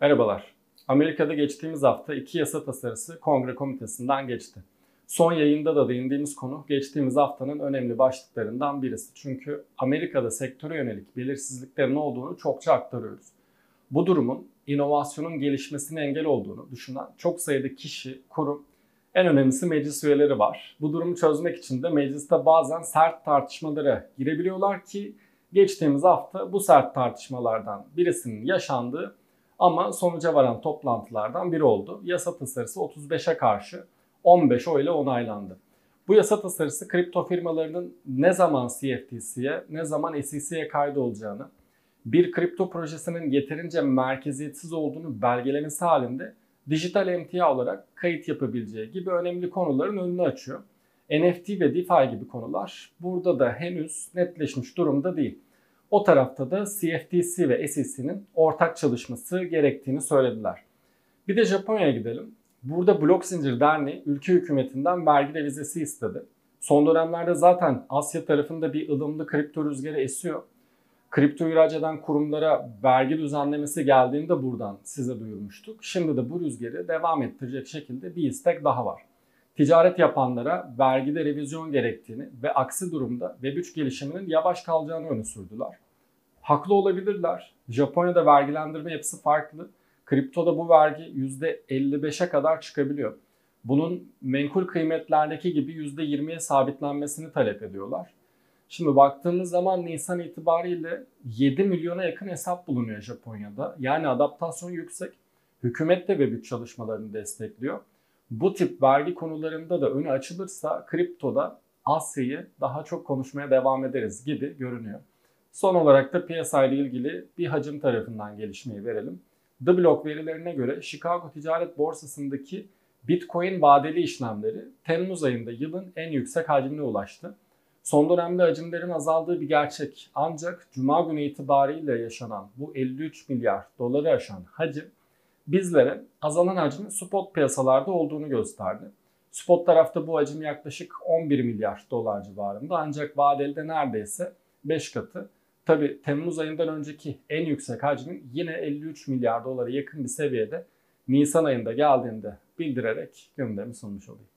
Merhabalar. Amerika'da geçtiğimiz hafta iki yasa tasarısı kongre komitesinden geçti. Son yayında da değindiğimiz konu geçtiğimiz haftanın önemli başlıklarından birisi. Çünkü Amerika'da sektöre yönelik belirsizliklerin olduğunu çokça aktarıyoruz. Bu durumun inovasyonun gelişmesine engel olduğunu düşünen çok sayıda kişi, kurum, en önemlisi meclis üyeleri var. Bu durumu çözmek için de mecliste bazen sert tartışmalara girebiliyorlar ki geçtiğimiz hafta bu sert tartışmalardan birisinin yaşandığı ama sonuca varan toplantılardan biri oldu. Yasa tasarısı 35'e karşı 15 oy ile onaylandı. Bu yasa tasarısı kripto firmalarının ne zaman CFTC'ye ne zaman SEC'ye kaydolacağını, bir kripto projesinin yeterince merkeziyetsiz olduğunu belgelemesi halinde dijital emtia olarak kayıt yapabileceği gibi önemli konuların önünü açıyor. NFT ve DeFi gibi konular burada da henüz netleşmiş durumda değil. O tarafta da CFTC ve SEC'nin ortak çalışması gerektiğini söylediler. Bir de Japonya'ya gidelim. Burada Blok Zincir Derneği ülke hükümetinden vergi revizesi istedi. Son dönemlerde zaten Asya tarafında bir ılımlı kripto rüzgarı esiyor. Kripto ihraç eden kurumlara vergi düzenlemesi geldiğinde buradan size duyurmuştuk. Şimdi de bu rüzgarı devam ettirecek şekilde bir istek daha var. Ticaret yapanlara vergide revizyon gerektiğini ve aksi durumda Web3 gelişiminin yavaş kalacağını öne sürdüler. Haklı olabilirler. Japonya'da vergilendirme yapısı farklı. Kriptoda bu vergi %55'e kadar çıkabiliyor. Bunun menkul kıymetlerdeki gibi %20'ye sabitlenmesini talep ediyorlar. Şimdi baktığımız zaman Nisan itibariyle 7 milyona yakın hesap bulunuyor Japonya'da. Yani adaptasyon yüksek. Hükümet de Web3 çalışmalarını destekliyor. Bu tip vergi konularında da önü açılırsa kriptoda Asya'yı daha çok konuşmaya devam ederiz gibi görünüyor. Son olarak da piyasayla ilgili bir hacim tarafından gelişmeyi verelim. The Block verilerine göre Chicago Ticaret Borsası'ndaki Bitcoin vadeli işlemleri Temmuz ayında yılın en yüksek hacmine ulaştı. Son dönemde hacimlerin azaldığı bir gerçek. Ancak Cuma günü itibariyle yaşanan bu 53 milyar doları aşan hacim bizlere azalan hacmin spot piyasalarda olduğunu gösterdi. Spot tarafta bu hacim yaklaşık 11 milyar dolar civarında ancak vadeli de neredeyse 5 katı. Tabi Temmuz ayından önceki en yüksek hacmin yine 53 milyar dolara yakın bir seviyede Nisan ayında geldiğinde bildirerek gündemi sunmuş olayım.